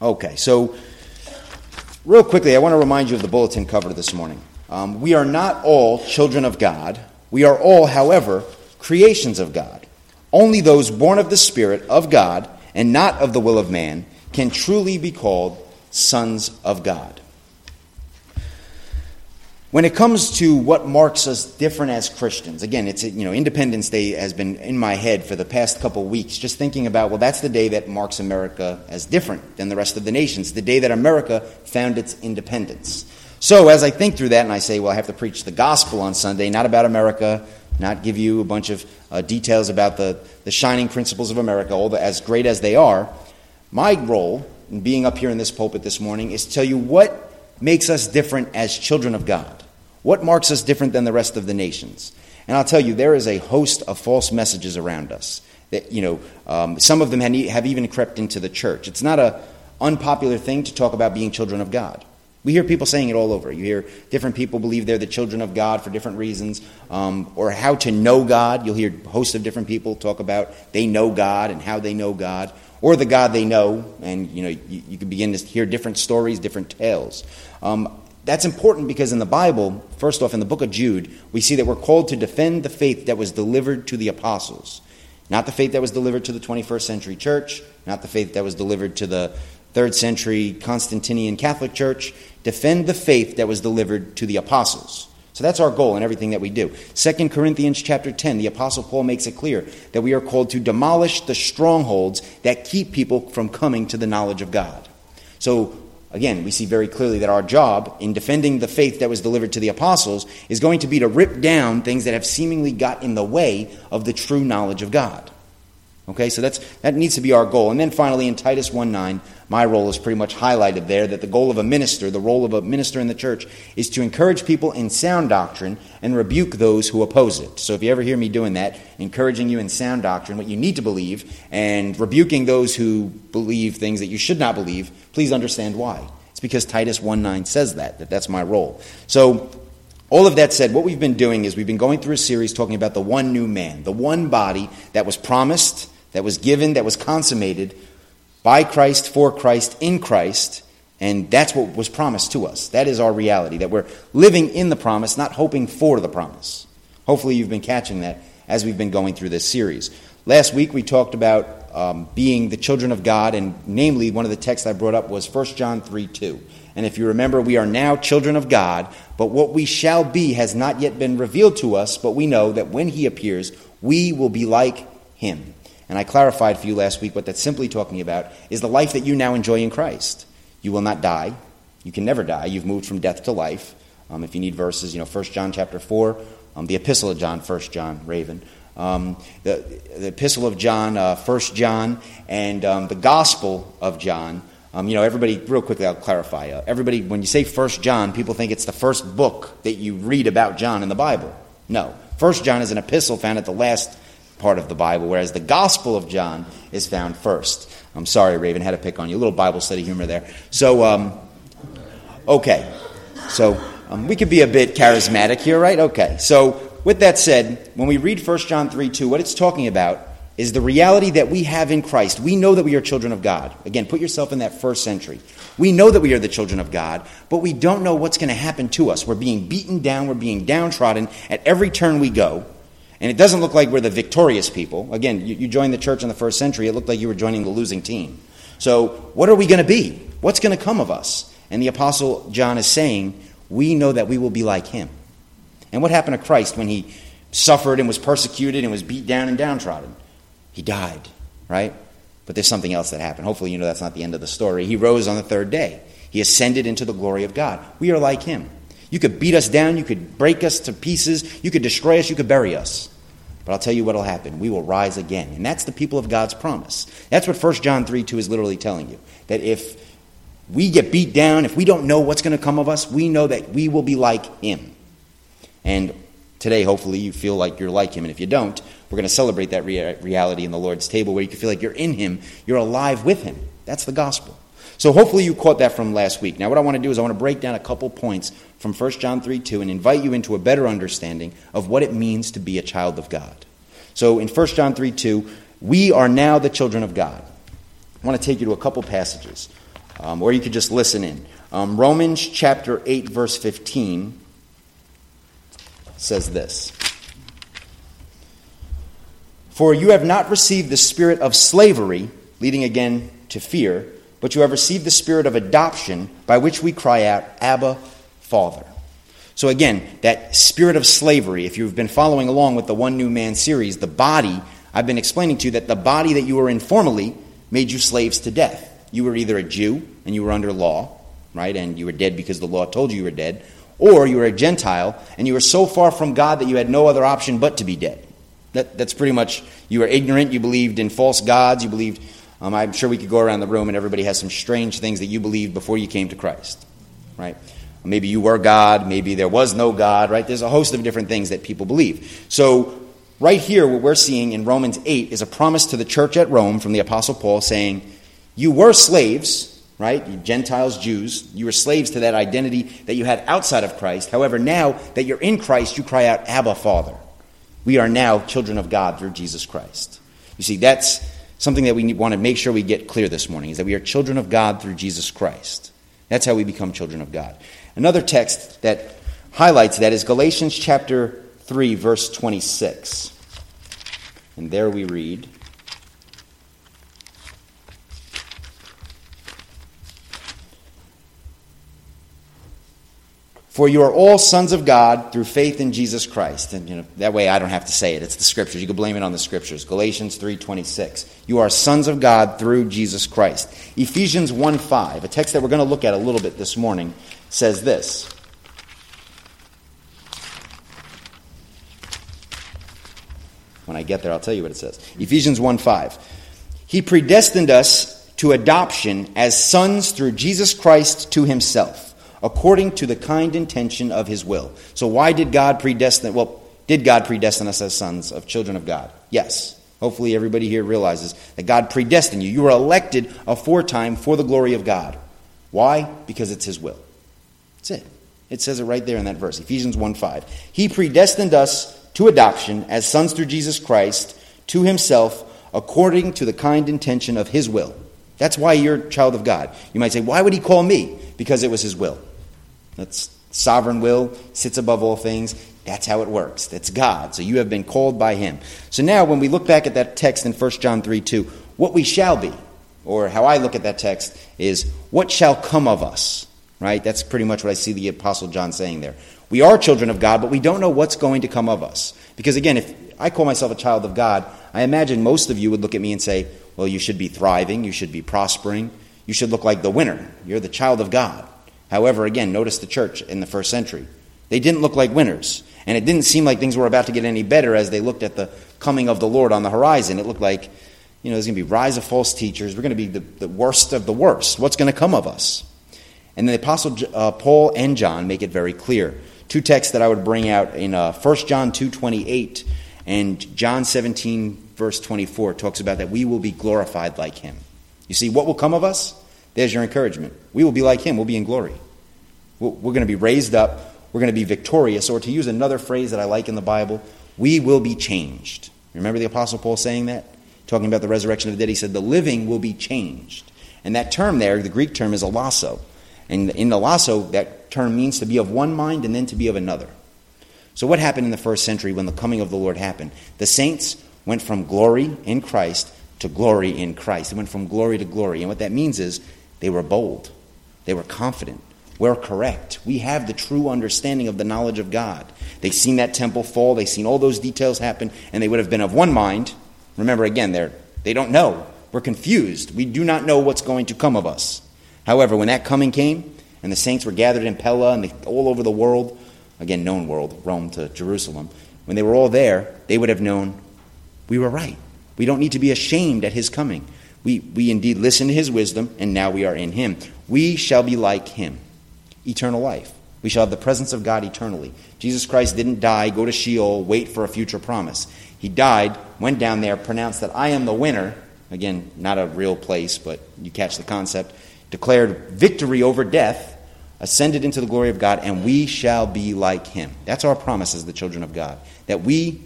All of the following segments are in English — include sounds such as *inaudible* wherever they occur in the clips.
Okay, so real quickly, I want to remind you of the bulletin cover this morning. Um, we are not all children of God. We are all, however, creations of God. Only those born of the Spirit of God and not of the will of man can truly be called sons of God. When it comes to what marks us different as Christians, again, it's you know Independence Day has been in my head for the past couple weeks, just thinking about well, that's the day that marks America as different than the rest of the nations, the day that America found its independence. So as I think through that, and I say, well, I have to preach the gospel on Sunday, not about America, not give you a bunch of uh, details about the, the shining principles of America, all as great as they are. My role in being up here in this pulpit this morning is to tell you what makes us different as children of God? What marks us different than the rest of the nations? And I'll tell you, there is a host of false messages around us. That, you know, um, some of them have even crept into the church. It's not an unpopular thing to talk about being children of God. We hear people saying it all over. You hear different people believe they're the children of God for different reasons, um, or how to know God. You'll hear a host of different people talk about they know God and how they know God, or the God they know, and you know you, you can begin to hear different stories, different tales. Um, that's important because in the Bible, first off, in the book of Jude, we see that we're called to defend the faith that was delivered to the apostles. Not the faith that was delivered to the 21st century church, not the faith that was delivered to the third century Constantinian Catholic Church. Defend the faith that was delivered to the apostles. So that's our goal in everything that we do. 2 Corinthians chapter 10, the apostle Paul makes it clear that we are called to demolish the strongholds that keep people from coming to the knowledge of God. So again, we see very clearly that our job in defending the faith that was delivered to the apostles is going to be to rip down things that have seemingly got in the way of the true knowledge of God. Okay, so that's, that needs to be our goal. And then finally, in Titus 1 9, my role is pretty much highlighted there that the goal of a minister, the role of a minister in the church, is to encourage people in sound doctrine and rebuke those who oppose it. So if you ever hear me doing that, encouraging you in sound doctrine, what you need to believe, and rebuking those who believe things that you should not believe, please understand why. It's because Titus 1 9 says that, that that's my role. So all of that said, what we've been doing is we've been going through a series talking about the one new man, the one body that was promised that was given, that was consummated by Christ, for Christ, in Christ. And that's what was promised to us. That is our reality, that we're living in the promise, not hoping for the promise. Hopefully, you've been catching that as we've been going through this series. Last week, we talked about um, being the children of God, and namely, one of the texts I brought up was 1 John 3 2. And if you remember, we are now children of God, but what we shall be has not yet been revealed to us, but we know that when He appears, we will be like Him and I clarified for you last week what that's simply talking about is the life that you now enjoy in Christ. You will not die. You can never die. You've moved from death to life. Um, if you need verses, you know, 1 John chapter 4, um, the epistle of John, 1 John, Raven. Um, the, the epistle of John, uh, 1 John, and um, the gospel of John. Um, you know, everybody, real quickly, I'll clarify. Uh, everybody, when you say 1 John, people think it's the first book that you read about John in the Bible. No. 1 John is an epistle found at the last part of the Bible, whereas the Gospel of John is found first. I'm sorry, Raven, had to pick on you. A little Bible study humor there. So, um, okay. So, um, we could be a bit charismatic here, right? Okay. So, with that said, when we read 1 John 3 2, what it's talking about is the reality that we have in Christ. We know that we are children of God. Again, put yourself in that first century. We know that we are the children of God, but we don't know what's going to happen to us. We're being beaten down, we're being downtrodden at every turn we go. And it doesn't look like we're the victorious people. Again, you, you joined the church in the first century, it looked like you were joining the losing team. So, what are we going to be? What's going to come of us? And the Apostle John is saying, we know that we will be like him. And what happened to Christ when he suffered and was persecuted and was beat down and downtrodden? He died, right? But there's something else that happened. Hopefully, you know that's not the end of the story. He rose on the third day, he ascended into the glory of God. We are like him. You could beat us down, you could break us to pieces, you could destroy us, you could bury us. But I'll tell you what will happen. We will rise again. And that's the people of God's promise. That's what 1 John 3 2 is literally telling you. That if we get beat down, if we don't know what's going to come of us, we know that we will be like Him. And today, hopefully, you feel like you're like Him. And if you don't, we're going to celebrate that rea- reality in the Lord's table where you can feel like you're in Him, you're alive with Him. That's the gospel. So hopefully you caught that from last week. Now, what I want to do is I want to break down a couple points from 1 John 3 2 and invite you into a better understanding of what it means to be a child of God. So in 1 John 3 2, we are now the children of God. I want to take you to a couple passages. um, or you could just listen in. Um, Romans chapter 8, verse 15 says this For you have not received the spirit of slavery, leading again to fear, but you have received the spirit of adoption, by which we cry out, Abba, Father. So, again, that spirit of slavery, if you've been following along with the One New Man series, the body, I've been explaining to you that the body that you were in formerly made you slaves to death. You were either a Jew and you were under law, right, and you were dead because the law told you you were dead, or you were a Gentile and you were so far from God that you had no other option but to be dead. That, that's pretty much, you were ignorant, you believed in false gods, you believed, um, I'm sure we could go around the room and everybody has some strange things that you believed before you came to Christ, right? Maybe you were God, maybe there was no God, right? There's a host of different things that people believe. So, right here, what we're seeing in Romans 8 is a promise to the church at Rome from the Apostle Paul saying, You were slaves, right? You Gentiles, Jews. You were slaves to that identity that you had outside of Christ. However, now that you're in Christ, you cry out, Abba, Father. We are now children of God through Jesus Christ. You see, that's something that we want to make sure we get clear this morning is that we are children of God through Jesus Christ. That's how we become children of God. Another text that highlights that is Galatians chapter 3, verse 26. And there we read For you are all sons of God through faith in Jesus Christ. And you know, that way I don't have to say it. It's the scriptures. You can blame it on the scriptures. Galatians 3:26. You are sons of God through Jesus Christ. Ephesians 1:5, a text that we're going to look at a little bit this morning, says this. When I get there, I'll tell you what it says. Ephesians 1:5. He predestined us to adoption as sons through Jesus Christ to himself according to the kind intention of his will. So, why did God predestine? Well, did God predestine us as sons of children of God? Yes. Hopefully, everybody here realizes that God predestined you. You were elected aforetime for the glory of God. Why? Because it's his will. That's it. It says it right there in that verse, Ephesians 1 5. He predestined us to adoption as sons through Jesus Christ to himself according to the kind intention of his will. That's why you're a child of God. You might say, why would he call me? Because it was his will. That's sovereign will, sits above all things. That's how it works. That's God. So you have been called by him. So now when we look back at that text in 1 John 3 2, what we shall be, or how I look at that text, is what shall come of us. Right? That's pretty much what I see the Apostle John saying there. We are children of God, but we don't know what's going to come of us. Because again, if I call myself a child of God, I imagine most of you would look at me and say, well, you should be thriving, you should be prospering, you should look like the winner. You're the child of God. However, again, notice the church in the first century. They didn't look like winners. And it didn't seem like things were about to get any better as they looked at the coming of the Lord on the horizon. It looked like, you know, there's going to be rise of false teachers. We're going to be the, the worst of the worst. What's going to come of us? And the Apostle uh, Paul and John make it very clear. Two texts that I would bring out in uh, 1 John 2.28 and John 17, verse 24, talks about that we will be glorified like him. You see, what will come of us? There's your encouragement. We will be like him. We'll be in glory. We're going to be raised up. We're going to be victorious. Or to use another phrase that I like in the Bible, we will be changed. Remember the Apostle Paul saying that? Talking about the resurrection of the dead, he said, the living will be changed. And that term there, the Greek term is allasso. And in allasso, that term means to be of one mind and then to be of another. So, what happened in the first century when the coming of the Lord happened? The saints went from glory in Christ to glory in Christ. They went from glory to glory. And what that means is they were bold, they were confident. We're correct. We have the true understanding of the knowledge of God. They've seen that temple fall, they've seen all those details happen, and they would have been of one mind. Remember, again, they're, they don't know. We're confused. We do not know what's going to come of us. However, when that coming came, and the saints were gathered in Pella and they, all over the world, again, known world, Rome to Jerusalem, when they were all there, they would have known we were right. We don't need to be ashamed at his coming. We, we indeed listen to his wisdom, and now we are in him. We shall be like him. Eternal life. We shall have the presence of God eternally. Jesus Christ didn't die, go to Sheol, wait for a future promise. He died, went down there, pronounced that I am the winner. Again, not a real place, but you catch the concept. Declared victory over death, ascended into the glory of God, and we shall be like him. That's our promise as the children of God. That we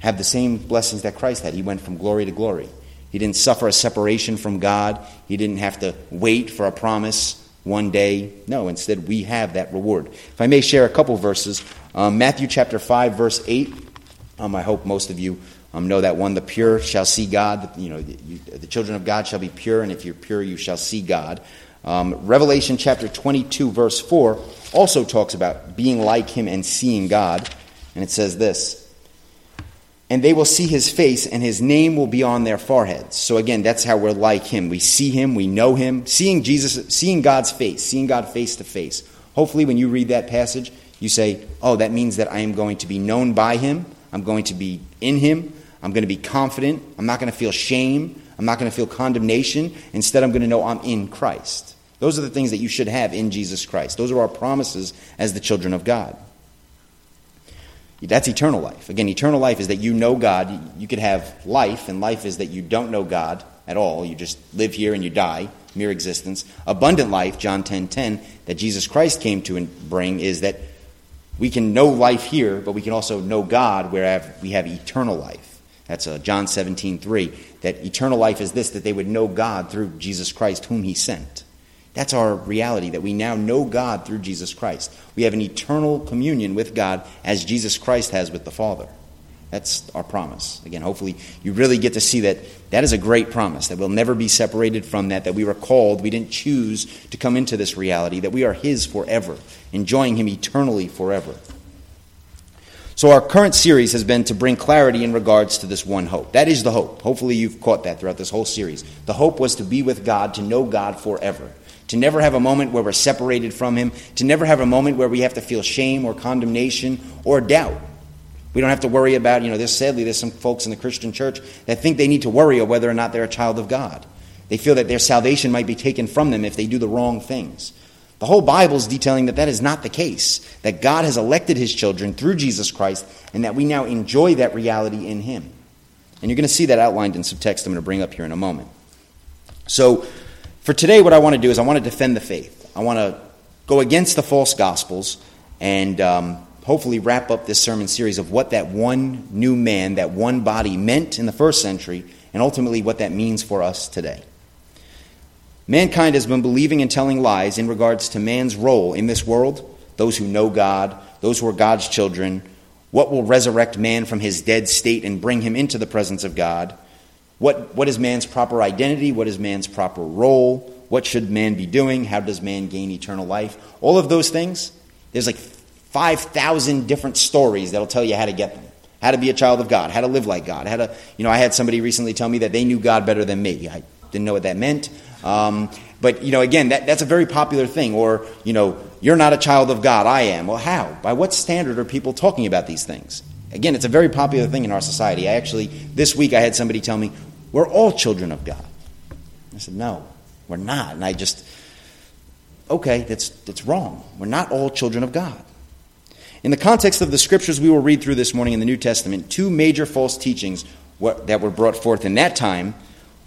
have the same blessings that Christ had. He went from glory to glory. He didn't suffer a separation from God. He didn't have to wait for a promise one day. No, instead, we have that reward. If I may share a couple verses, um, Matthew chapter 5, verse 8. Um, I hope most of you um, know that one. The pure shall see God. You know, you, the children of God shall be pure, and if you're pure, you shall see God. Um, Revelation chapter 22, verse 4, also talks about being like him and seeing God. And it says this And they will see his face, and his name will be on their foreheads. So again, that's how we're like him. We see him, we know him. Seeing Jesus, seeing God's face, seeing God face to face. Hopefully, when you read that passage, you say, Oh, that means that I am going to be known by him. I'm going to be in him. I'm going to be confident. I'm not going to feel shame. I'm not going to feel condemnation. Instead, I'm going to know I'm in Christ. Those are the things that you should have in Jesus Christ. Those are our promises as the children of God. That's eternal life. Again, eternal life is that you know God. You could have life, and life is that you don't know God at all. You just live here and you die, mere existence. Abundant life, John 10 10, that Jesus Christ came to bring is that we can know life here, but we can also know God where we have eternal life. That's uh, John 17, 3. That eternal life is this, that they would know God through Jesus Christ, whom he sent. That's our reality, that we now know God through Jesus Christ. We have an eternal communion with God as Jesus Christ has with the Father. That's our promise. Again, hopefully you really get to see that that is a great promise, that we'll never be separated from that, that we were called, we didn't choose to come into this reality, that we are His forever, enjoying Him eternally forever. So, our current series has been to bring clarity in regards to this one hope. That is the hope. Hopefully, you've caught that throughout this whole series. The hope was to be with God, to know God forever, to never have a moment where we're separated from Him, to never have a moment where we have to feel shame or condemnation or doubt. We don't have to worry about, you know, there's sadly, there's some folks in the Christian church that think they need to worry of whether or not they're a child of God. They feel that their salvation might be taken from them if they do the wrong things. The whole Bible is detailing that that is not the case, that God has elected his children through Jesus Christ, and that we now enjoy that reality in him. And you're going to see that outlined in some text I'm going to bring up here in a moment. So, for today, what I want to do is I want to defend the faith. I want to go against the false gospels and um, hopefully wrap up this sermon series of what that one new man, that one body meant in the first century, and ultimately what that means for us today. Mankind has been believing and telling lies in regards to man's role in this world, those who know God, those who are God's children, what will resurrect man from his dead state and bring him into the presence of God, what, what is man's proper identity, what is man's proper role, what should man be doing, how does man gain eternal life. All of those things, there's like 5,000 different stories that'll tell you how to get them. How to be a child of God, how to live like God, how to, you know, I had somebody recently tell me that they knew God better than me. I didn't know what that meant. Um, but, you know, again, that, that's a very popular thing. Or, you know, you're not a child of God, I am. Well, how? By what standard are people talking about these things? Again, it's a very popular thing in our society. I actually, this week, I had somebody tell me, we're all children of God. I said, no, we're not. And I just, okay, that's, that's wrong. We're not all children of God. In the context of the scriptures we will read through this morning in the New Testament, two major false teachings that were brought forth in that time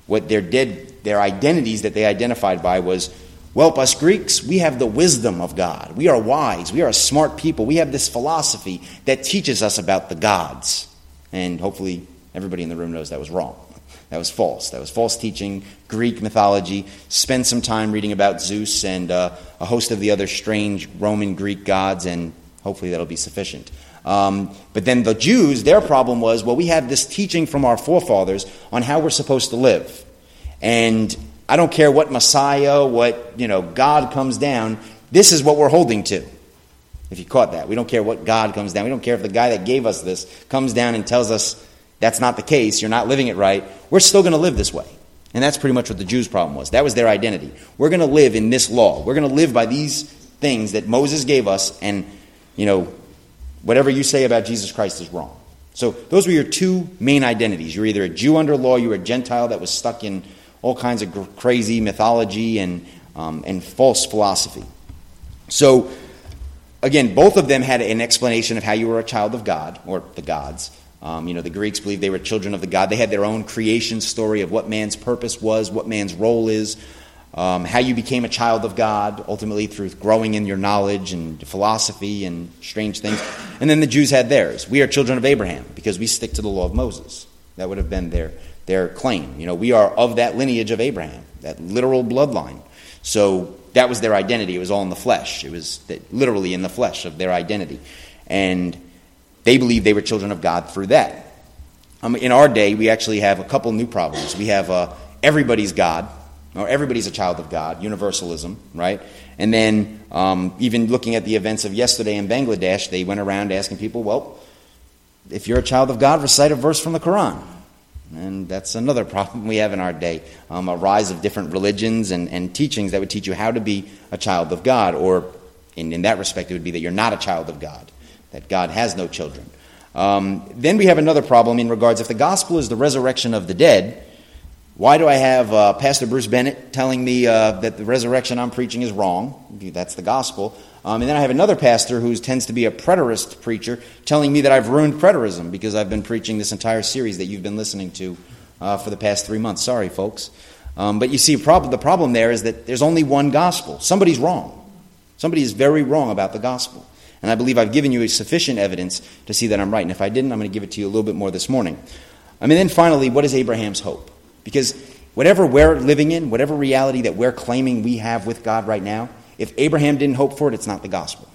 what their dead, their identities that they identified by was, well, us Greeks, we have the wisdom of God. We are wise. We are a smart people. We have this philosophy that teaches us about the gods. And hopefully everybody in the room knows that was wrong. That was false. That was false teaching, Greek mythology. Spend some time reading about Zeus and uh, a host of the other strange Roman Greek gods, and hopefully that'll be sufficient. Um, but then the Jews, their problem was, well, we have this teaching from our forefathers on how we're supposed to live. And I don't care what Messiah, what, you know, God comes down, this is what we're holding to. If you caught that. We don't care what God comes down. We don't care if the guy that gave us this comes down and tells us that's not the case, you're not living it right. We're still going to live this way. And that's pretty much what the Jews' problem was. That was their identity. We're going to live in this law. We're going to live by these things that Moses gave us, and, you know, Whatever you say about Jesus Christ is wrong. So those were your two main identities. You're either a Jew under law, you were a Gentile that was stuck in all kinds of crazy mythology and, um, and false philosophy. So, again, both of them had an explanation of how you were a child of God, or the gods. Um, you know, the Greeks believed they were children of the God. They had their own creation story of what man's purpose was, what man's role is um, how you became a child of God, ultimately through growing in your knowledge and philosophy and strange things. And then the Jews had theirs. We are children of Abraham because we stick to the law of Moses. That would have been their, their claim. You know, we are of that lineage of Abraham, that literal bloodline. So that was their identity. It was all in the flesh. It was literally in the flesh of their identity. And they believed they were children of God through that. Um, in our day, we actually have a couple new problems. We have uh, everybody's God, or everybody's a child of God, universalism, right? And then, um, even looking at the events of yesterday in Bangladesh, they went around asking people, well, if you're a child of God, recite a verse from the Quran. And that's another *laughs* problem we have in our day um, a rise of different religions and, and teachings that would teach you how to be a child of God, or in, in that respect, it would be that you're not a child of God, that God has no children. Um, then we have another problem in regards if the gospel is the resurrection of the dead, why do I have uh, Pastor Bruce Bennett telling me uh, that the resurrection I'm preaching is wrong? That's the gospel. Um, and then I have another pastor who tends to be a preterist preacher telling me that I've ruined preterism because I've been preaching this entire series that you've been listening to uh, for the past three months. Sorry, folks. Um, but you see, prob- the problem there is that there's only one gospel. Somebody's wrong. Somebody is very wrong about the gospel. And I believe I've given you sufficient evidence to see that I'm right. And if I didn't, I'm going to give it to you a little bit more this morning. I mean, then finally, what is Abraham's hope? Because whatever we're living in, whatever reality that we're claiming we have with God right now, if Abraham didn't hope for it, it's not the gospel.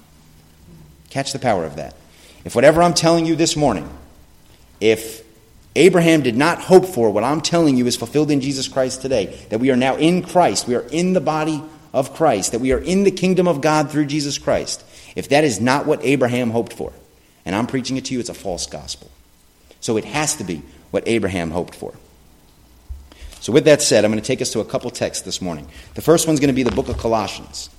Catch the power of that. If whatever I'm telling you this morning, if Abraham did not hope for what I'm telling you is fulfilled in Jesus Christ today, that we are now in Christ, we are in the body of Christ, that we are in the kingdom of God through Jesus Christ, if that is not what Abraham hoped for, and I'm preaching it to you, it's a false gospel. So it has to be what Abraham hoped for. So, with that said, I'm going to take us to a couple texts this morning. The first one's going to be the book of Colossians.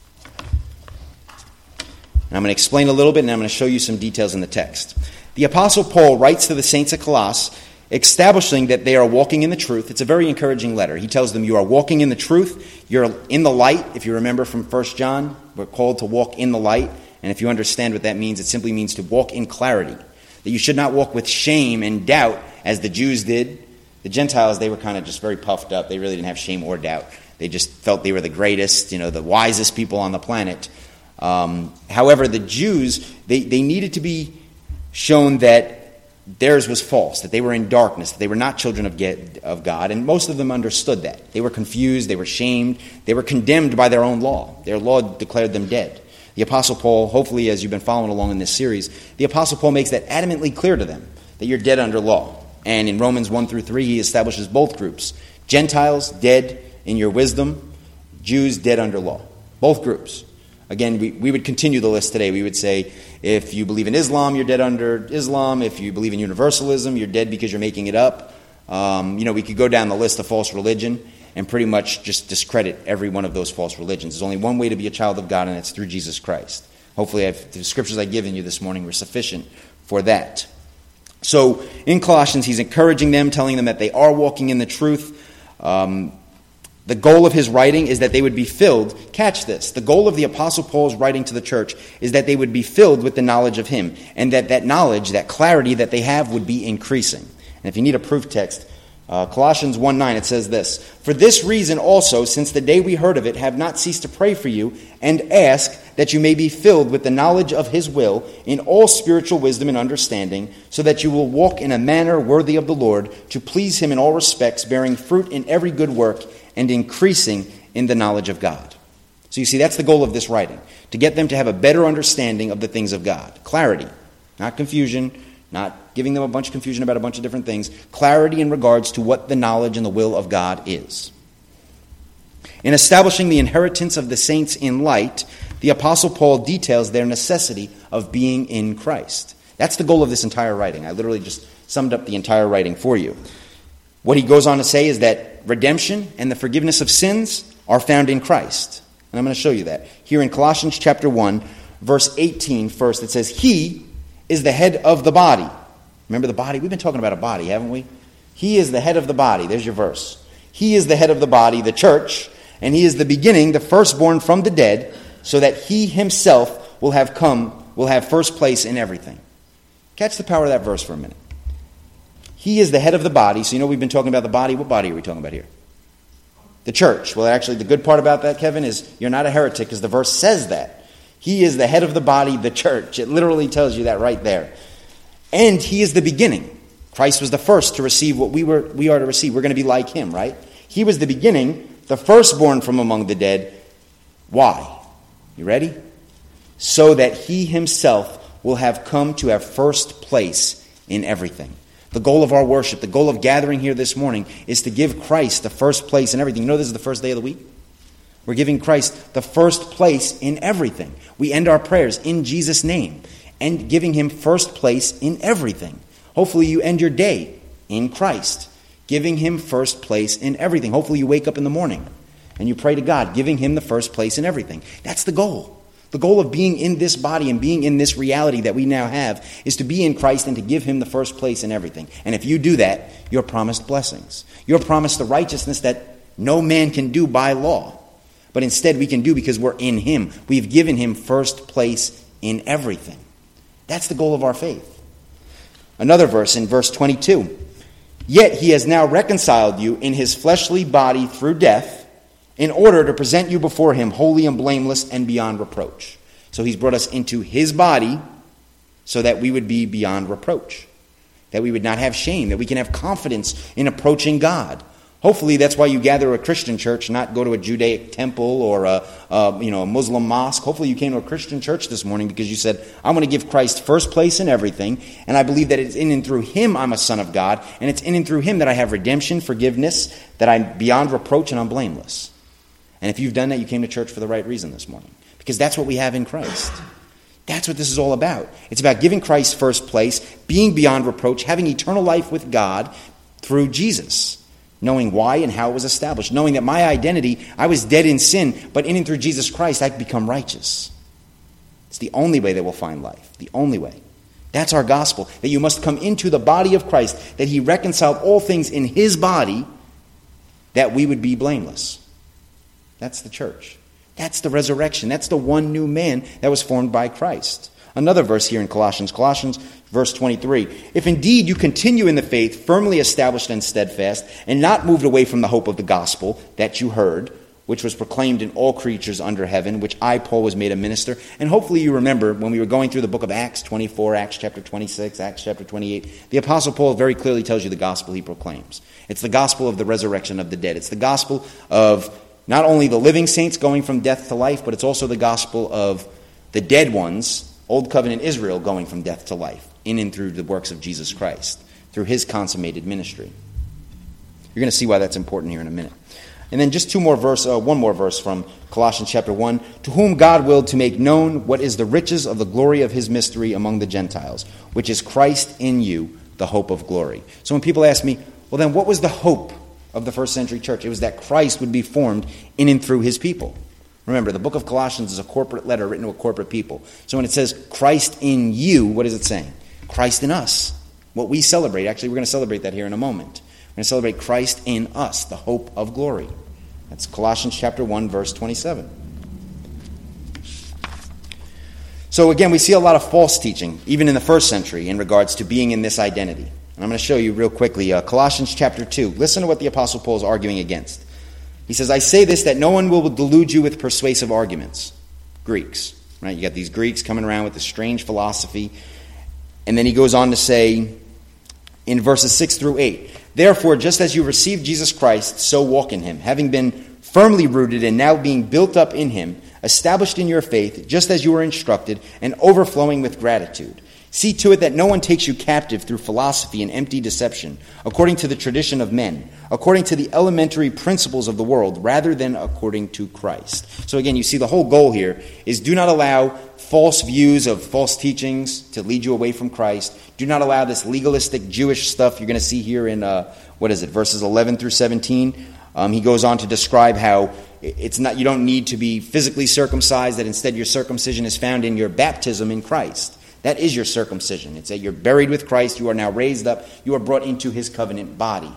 And I'm going to explain a little bit and I'm going to show you some details in the text. The Apostle Paul writes to the saints at Colossus, establishing that they are walking in the truth. It's a very encouraging letter. He tells them, You are walking in the truth. You're in the light. If you remember from 1 John, we're called to walk in the light. And if you understand what that means, it simply means to walk in clarity. That you should not walk with shame and doubt as the Jews did the Gentiles, they were kind of just very puffed up. They really didn't have shame or doubt. They just felt they were the greatest, you know, the wisest people on the planet. Um, however, the Jews, they, they needed to be shown that theirs was false, that they were in darkness, that they were not children of, of God, and most of them understood that. They were confused, they were shamed, they were condemned by their own law. Their law declared them dead. The Apostle Paul, hopefully, as you've been following along in this series, the Apostle Paul makes that adamantly clear to them that you're dead under law. And in Romans 1 through 3, he establishes both groups Gentiles, dead in your wisdom, Jews, dead under law. Both groups. Again, we, we would continue the list today. We would say if you believe in Islam, you're dead under Islam. If you believe in universalism, you're dead because you're making it up. Um, you know, we could go down the list of false religion and pretty much just discredit every one of those false religions. There's only one way to be a child of God, and it's through Jesus Christ. Hopefully, I've, the scriptures I've given you this morning were sufficient for that. So in Colossians, he's encouraging them, telling them that they are walking in the truth. Um, the goal of his writing is that they would be filled. Catch this. The goal of the Apostle Paul's writing to the church is that they would be filled with the knowledge of him, and that that knowledge, that clarity that they have, would be increasing. And if you need a proof text, uh, Colossians 1 9, it says this For this reason also, since the day we heard of it, have not ceased to pray for you and ask that you may be filled with the knowledge of his will in all spiritual wisdom and understanding, so that you will walk in a manner worthy of the Lord, to please him in all respects, bearing fruit in every good work and increasing in the knowledge of God. So you see, that's the goal of this writing to get them to have a better understanding of the things of God. Clarity, not confusion not giving them a bunch of confusion about a bunch of different things, clarity in regards to what the knowledge and the will of God is. In establishing the inheritance of the saints in light, the Apostle Paul details their necessity of being in Christ. That's the goal of this entire writing. I literally just summed up the entire writing for you. What he goes on to say is that redemption and the forgiveness of sins are found in Christ. And I'm going to show you that. Here in Colossians chapter 1, verse 18, first, it says, He is the head of the body. Remember the body? We've been talking about a body, haven't we? He is the head of the body. There's your verse. He is the head of the body, the church, and he is the beginning, the firstborn from the dead, so that he himself will have come, will have first place in everything. Catch the power of that verse for a minute. He is the head of the body. So, you know, we've been talking about the body. What body are we talking about here? The church. Well, actually, the good part about that, Kevin, is you're not a heretic because the verse says that. He is the head of the body, the church. It literally tells you that right there. And he is the beginning. Christ was the first to receive what we, were, we are to receive. We're going to be like him, right? He was the beginning, the firstborn from among the dead. Why? You ready? So that he himself will have come to have first place in everything. The goal of our worship, the goal of gathering here this morning, is to give Christ the first place in everything. You know, this is the first day of the week? We're giving Christ the first place in everything. We end our prayers in Jesus' name and giving him first place in everything. Hopefully, you end your day in Christ, giving him first place in everything. Hopefully, you wake up in the morning and you pray to God, giving him the first place in everything. That's the goal. The goal of being in this body and being in this reality that we now have is to be in Christ and to give Him the first place in everything. And if you do that, you're promised blessings. You're promised the righteousness that no man can do by law, but instead we can do because we're in Him. We've given Him first place in everything. That's the goal of our faith. Another verse in verse 22 Yet He has now reconciled you in His fleshly body through death in order to present you before him holy and blameless and beyond reproach. So he's brought us into his body so that we would be beyond reproach, that we would not have shame, that we can have confidence in approaching God. Hopefully, that's why you gather a Christian church, not go to a Judaic temple or a, a, you know, a Muslim mosque. Hopefully, you came to a Christian church this morning because you said, I want to give Christ first place in everything, and I believe that it's in and through Him I'm a son of God, and it's in and through Him that I have redemption, forgiveness, that I'm beyond reproach, and I'm blameless. And if you've done that, you came to church for the right reason this morning. Because that's what we have in Christ. That's what this is all about. It's about giving Christ first place, being beyond reproach, having eternal life with God through Jesus, knowing why and how it was established, knowing that my identity, I was dead in sin, but in and through Jesus Christ, I've become righteous. It's the only way that we'll find life. The only way. That's our gospel. That you must come into the body of Christ, that He reconciled all things in His body, that we would be blameless. That's the church. That's the resurrection. That's the one new man that was formed by Christ. Another verse here in Colossians, Colossians verse 23. If indeed you continue in the faith, firmly established and steadfast, and not moved away from the hope of the gospel that you heard, which was proclaimed in all creatures under heaven, which I, Paul, was made a minister. And hopefully you remember when we were going through the book of Acts 24, Acts chapter 26, Acts chapter 28, the Apostle Paul very clearly tells you the gospel he proclaims. It's the gospel of the resurrection of the dead. It's the gospel of not only the living saints going from death to life, but it's also the gospel of the dead ones, Old Covenant Israel, going from death to life, in and through the works of Jesus Christ, through his consummated ministry. You're going to see why that's important here in a minute. And then just two more verse, uh, one more verse from Colossians chapter 1. To whom God willed to make known what is the riches of the glory of his mystery among the Gentiles, which is Christ in you, the hope of glory. So when people ask me, well, then what was the hope of the first century church. It was that Christ would be formed in and through his people. Remember, the book of Colossians is a corporate letter written to a corporate people. So when it says Christ in you, what is it saying? Christ in us. What we celebrate. Actually, we're going to celebrate that here in a moment. We're going to celebrate Christ in us, the hope of glory. That's Colossians chapter 1 verse 27. So again, we see a lot of false teaching even in the first century in regards to being in this identity. And I'm going to show you real quickly uh, Colossians chapter 2. Listen to what the Apostle Paul is arguing against. He says, I say this that no one will delude you with persuasive arguments. Greeks, right? You got these Greeks coming around with this strange philosophy. And then he goes on to say in verses 6 through 8 Therefore, just as you received Jesus Christ, so walk in him, having been firmly rooted and now being built up in him, established in your faith, just as you were instructed, and overflowing with gratitude. See to it that no one takes you captive through philosophy and empty deception, according to the tradition of men, according to the elementary principles of the world, rather than according to Christ. So again, you see the whole goal here is do not allow false views of false teachings to lead you away from Christ. Do not allow this legalistic Jewish stuff you're going to see here in, uh, what is it, verses 11 through 17. Um, he goes on to describe how it's not, you don't need to be physically circumcised, that instead your circumcision is found in your baptism in Christ. That is your circumcision. It's that you're buried with Christ, you are now raised up, you are brought into his covenant body.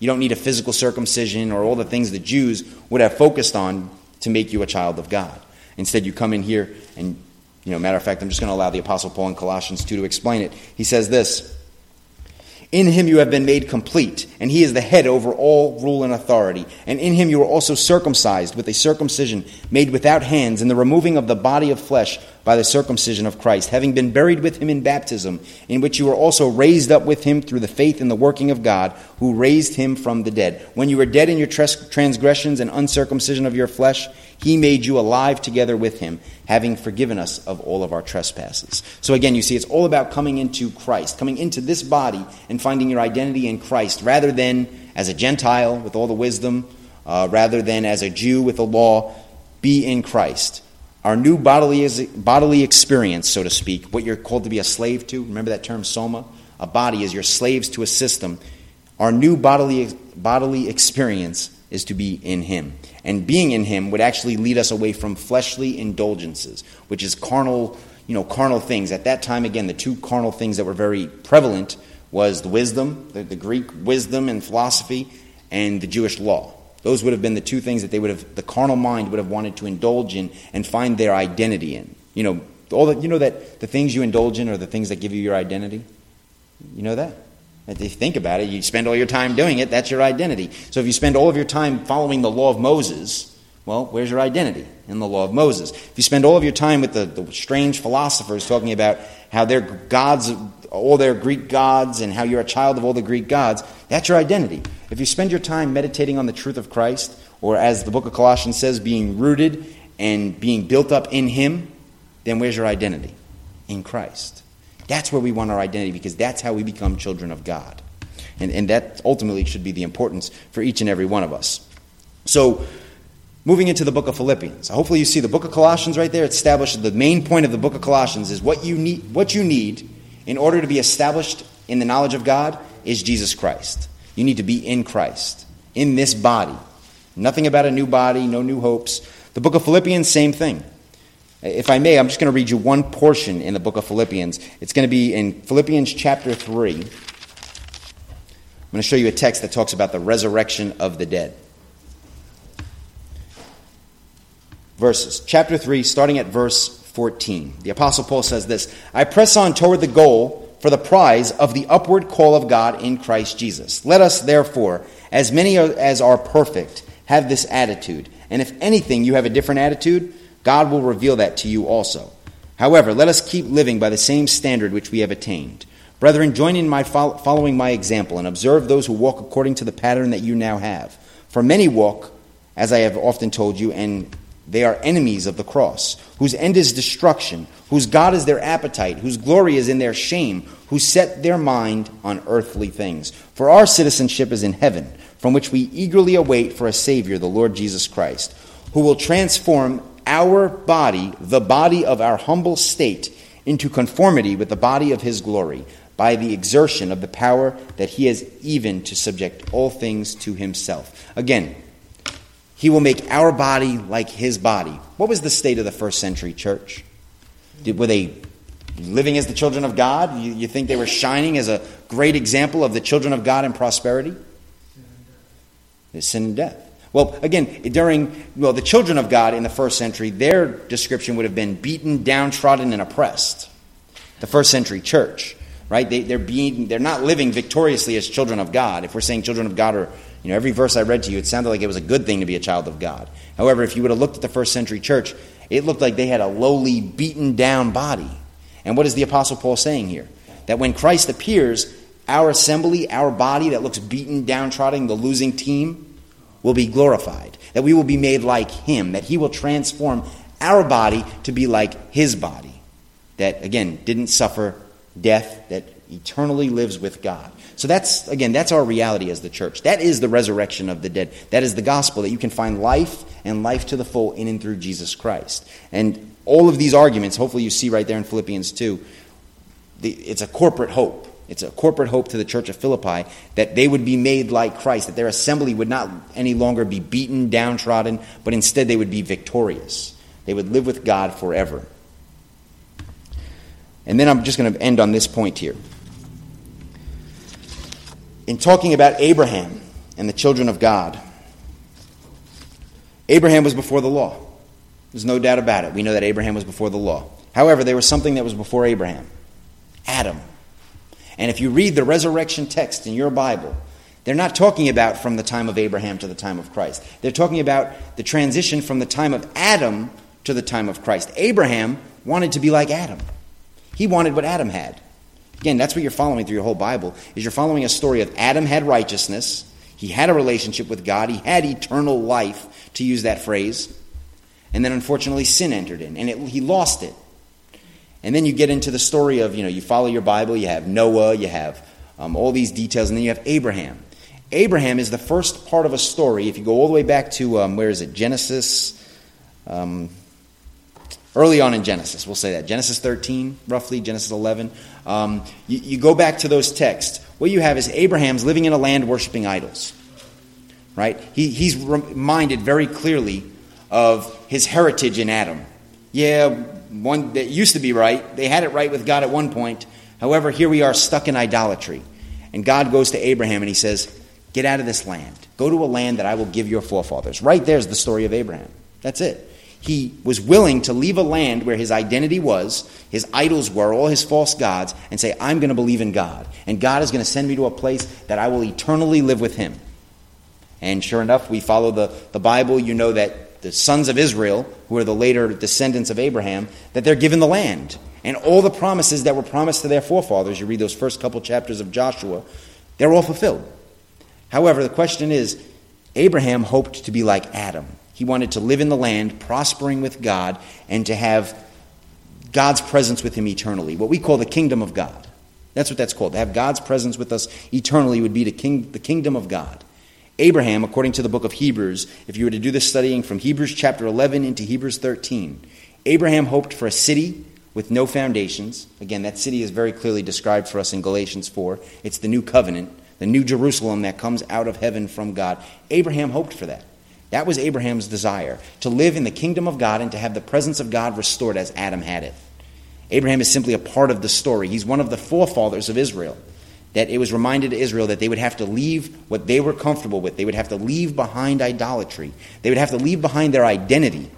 You don't need a physical circumcision or all the things the Jews would have focused on to make you a child of God. Instead, you come in here and, you know, matter of fact, I'm just going to allow the Apostle Paul in Colossians 2 to explain it. He says this In him you have been made complete, and he is the head over all rule and authority. And in him you were also circumcised with a circumcision made without hands, in the removing of the body of flesh by the circumcision of Christ, having been buried with him in baptism, in which you were also raised up with him through the faith in the working of God, who raised him from the dead. When you were dead in your transgressions and uncircumcision of your flesh, he made you alive together with him, having forgiven us of all of our trespasses. So again, you see, it's all about coming into Christ, coming into this body and finding your identity in Christ, rather than as a Gentile with all the wisdom, uh, rather than as a Jew with the law. Be in Christ. Our new bodily, bodily experience, so to speak, what you're called to be a slave to, remember that term, soma? A body is your slaves to a system. Our new bodily, bodily experience is to be in Him. And being in Him would actually lead us away from fleshly indulgences, which is carnal, you know, carnal things. At that time, again, the two carnal things that were very prevalent was the wisdom, the, the Greek wisdom and philosophy, and the Jewish law. Those would have been the two things that they would have, the carnal mind would have wanted to indulge in and find their identity in. You know, all the, you know that the things you indulge in are the things that give you your identity. You know that. If you think about it, you spend all your time doing it, that's your identity. So if you spend all of your time following the law of Moses, well, where's your identity? In the law of Moses. If you spend all of your time with the, the strange philosophers talking about how their gods, all their Greek gods, and how you're a child of all the Greek gods, that's your identity. If you spend your time meditating on the truth of Christ, or as the book of Colossians says, being rooted and being built up in Him, then where's your identity? In Christ. That's where we want our identity because that's how we become children of God. And, and that ultimately should be the importance for each and every one of us. So, moving into the book of Philippians. Hopefully, you see the book of Colossians right there. It establishes the main point of the book of Colossians is what you need, what you need in order to be established in the knowledge of God is Jesus Christ. You need to be in Christ, in this body. Nothing about a new body, no new hopes. The book of Philippians, same thing. If I may, I'm just going to read you one portion in the book of Philippians. It's going to be in Philippians chapter 3. I'm going to show you a text that talks about the resurrection of the dead. Verses. Chapter 3, starting at verse 14. The Apostle Paul says this I press on toward the goal for the prize of the upward call of God in Christ Jesus. Let us, therefore, as many as are perfect, have this attitude. And if anything you have a different attitude, God will reveal that to you also. However, let us keep living by the same standard which we have attained. Brethren, join in my following my example and observe those who walk according to the pattern that you now have. For many walk, as I have often told you, and they are enemies of the cross, whose end is destruction, whose God is their appetite, whose glory is in their shame, who set their mind on earthly things. For our citizenship is in heaven, from which we eagerly await for a Savior, the Lord Jesus Christ, who will transform our body, the body of our humble state, into conformity with the body of his glory by the exertion of the power that he has even to subject all things to himself. Again, he will make our body like his body. What was the state of the first century church? Did, were they living as the children of God? You, you think they were shining as a great example of the children of God in prosperity? Sin and death. Well, again, during well, the children of God in the first century, their description would have been beaten, downtrodden, and oppressed. The first century church, right? They, they're being, they're not living victoriously as children of God. If we're saying children of God are, you know, every verse I read to you, it sounded like it was a good thing to be a child of God. However, if you would have looked at the first century church, it looked like they had a lowly, beaten down body. And what is the Apostle Paul saying here? That when Christ appears, our assembly, our body that looks beaten, downtrodden, the losing team, will be glorified, that we will be made like him, that he will transform our body to be like his body, that, again, didn't suffer death, that eternally lives with God. So that's, again, that's our reality as the church. That is the resurrection of the dead. That is the gospel, that you can find life and life to the full in and through Jesus Christ. And all of these arguments, hopefully you see right there in Philippians 2, it's a corporate hope. It's a corporate hope to the church of Philippi that they would be made like Christ, that their assembly would not any longer be beaten, downtrodden, but instead they would be victorious. They would live with God forever. And then I'm just going to end on this point here. In talking about Abraham and the children of God, Abraham was before the law. There's no doubt about it. We know that Abraham was before the law. However, there was something that was before Abraham Adam. And if you read the resurrection text in your Bible, they're not talking about from the time of Abraham to the time of Christ. They're talking about the transition from the time of Adam to the time of Christ. Abraham wanted to be like Adam. He wanted what Adam had. Again, that's what you're following through your whole Bible. Is you're following a story of Adam had righteousness, he had a relationship with God, he had eternal life, to use that phrase. And then unfortunately sin entered in and it, he lost it. And then you get into the story of, you know, you follow your Bible, you have Noah, you have um, all these details, and then you have Abraham. Abraham is the first part of a story. If you go all the way back to, um, where is it? Genesis. Um, early on in Genesis, we'll say that. Genesis 13, roughly, Genesis 11. Um, you, you go back to those texts. What you have is Abraham's living in a land worshiping idols. Right? He, he's reminded very clearly of his heritage in Adam. Yeah, one that used to be right. They had it right with God at one point. However, here we are stuck in idolatry. And God goes to Abraham and he says, Get out of this land. Go to a land that I will give your forefathers. Right there's the story of Abraham. That's it. He was willing to leave a land where his identity was, his idols were, all his false gods, and say, I'm going to believe in God. And God is going to send me to a place that I will eternally live with him. And sure enough, we follow the, the Bible. You know that the sons of Israel, who are the later descendants of Abraham, that they're given the land. And all the promises that were promised to their forefathers, you read those first couple chapters of Joshua, they're all fulfilled. However, the question is Abraham hoped to be like Adam. He wanted to live in the land, prospering with God, and to have God's presence with him eternally, what we call the kingdom of God. That's what that's called. To have God's presence with us eternally would be the, king, the kingdom of God. Abraham, according to the book of Hebrews, if you were to do this studying from Hebrews chapter 11 into Hebrews 13, Abraham hoped for a city with no foundations. Again, that city is very clearly described for us in Galatians 4. It's the new covenant, the new Jerusalem that comes out of heaven from God. Abraham hoped for that. That was Abraham's desire, to live in the kingdom of God and to have the presence of God restored as Adam had it. Abraham is simply a part of the story. He's one of the forefathers of Israel that it was reminded to Israel that they would have to leave what they were comfortable with. They would have to leave behind idolatry. They would have to leave behind their identity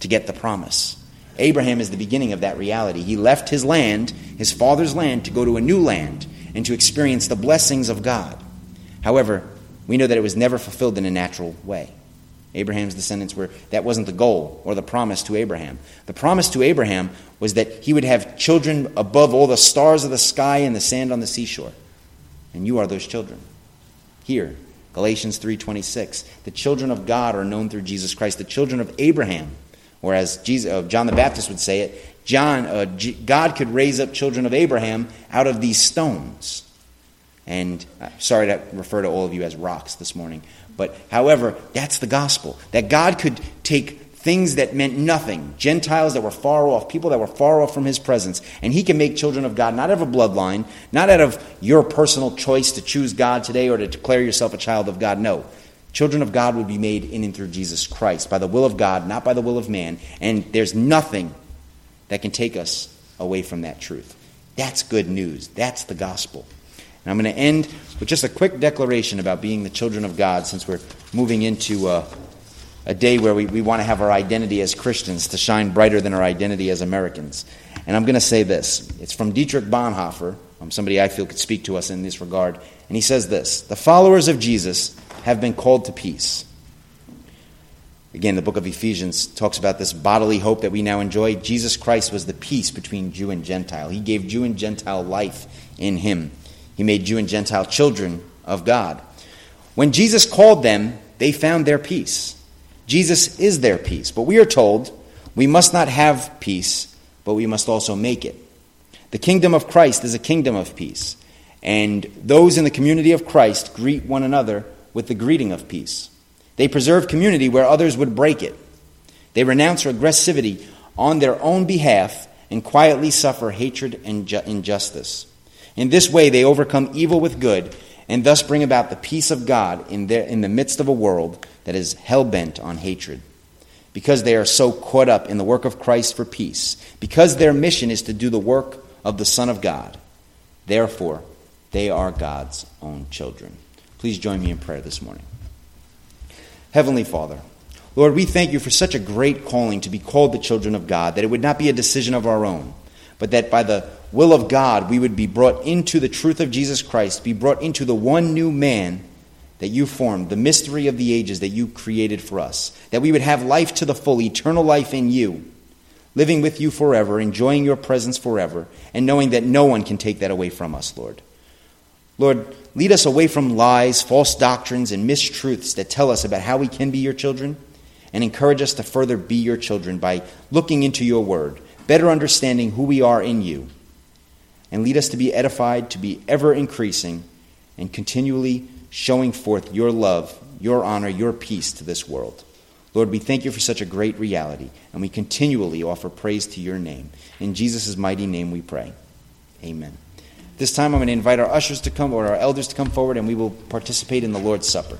to get the promise. Abraham is the beginning of that reality. He left his land, his father's land, to go to a new land and to experience the blessings of God. However, we know that it was never fulfilled in a natural way. Abraham's descendants were, that wasn't the goal or the promise to Abraham. The promise to Abraham was that he would have children above all the stars of the sky and the sand on the seashore. And you are those children. Here, Galatians 3:26. The children of God are known through Jesus Christ, the children of Abraham. Or as Jesus, uh, John the Baptist would say it, John, uh, G- God could raise up children of Abraham out of these stones. And uh, sorry to refer to all of you as rocks this morning. But however, that's the gospel. That God could take things that meant nothing, Gentiles that were far off, people that were far off from his presence, and he can make children of God not out of a bloodline, not out of your personal choice to choose God today or to declare yourself a child of God. No. Children of God would be made in and through Jesus Christ by the will of God, not by the will of man. And there's nothing that can take us away from that truth. That's good news. That's the gospel. And I'm going to end with just a quick declaration about being the children of God since we're moving into a, a day where we, we want to have our identity as Christians to shine brighter than our identity as Americans. And I'm going to say this it's from Dietrich Bonhoeffer, um, somebody I feel could speak to us in this regard. And he says this The followers of Jesus have been called to peace. Again, the book of Ephesians talks about this bodily hope that we now enjoy. Jesus Christ was the peace between Jew and Gentile. He gave Jew and Gentile life in him. He made Jew and Gentile children of God. When Jesus called them, they found their peace. Jesus is their peace. But we are told we must not have peace, but we must also make it. The kingdom of Christ is a kingdom of peace. And those in the community of Christ greet one another with the greeting of peace. They preserve community where others would break it. They renounce aggressivity on their own behalf and quietly suffer hatred and injustice. In this way, they overcome evil with good and thus bring about the peace of God in, in the midst of a world that is hell bent on hatred. Because they are so caught up in the work of Christ for peace, because their mission is to do the work of the Son of God, therefore, they are God's own children. Please join me in prayer this morning. Heavenly Father, Lord, we thank you for such a great calling to be called the children of God, that it would not be a decision of our own, but that by the will of God, we would be brought into the truth of Jesus Christ, be brought into the one new man that you formed, the mystery of the ages that you created for us, that we would have life to the full, eternal life in you, living with you forever, enjoying your presence forever, and knowing that no one can take that away from us, Lord. Lord, lead us away from lies, false doctrines, and mistruths that tell us about how we can be your children, and encourage us to further be your children by looking into your word, better understanding who we are in you, and lead us to be edified, to be ever increasing, and continually showing forth your love, your honor, your peace to this world. Lord, we thank you for such a great reality, and we continually offer praise to your name. In Jesus' mighty name we pray. Amen. This time I'm going to invite our ushers to come or our elders to come forward, and we will participate in the Lord's Supper.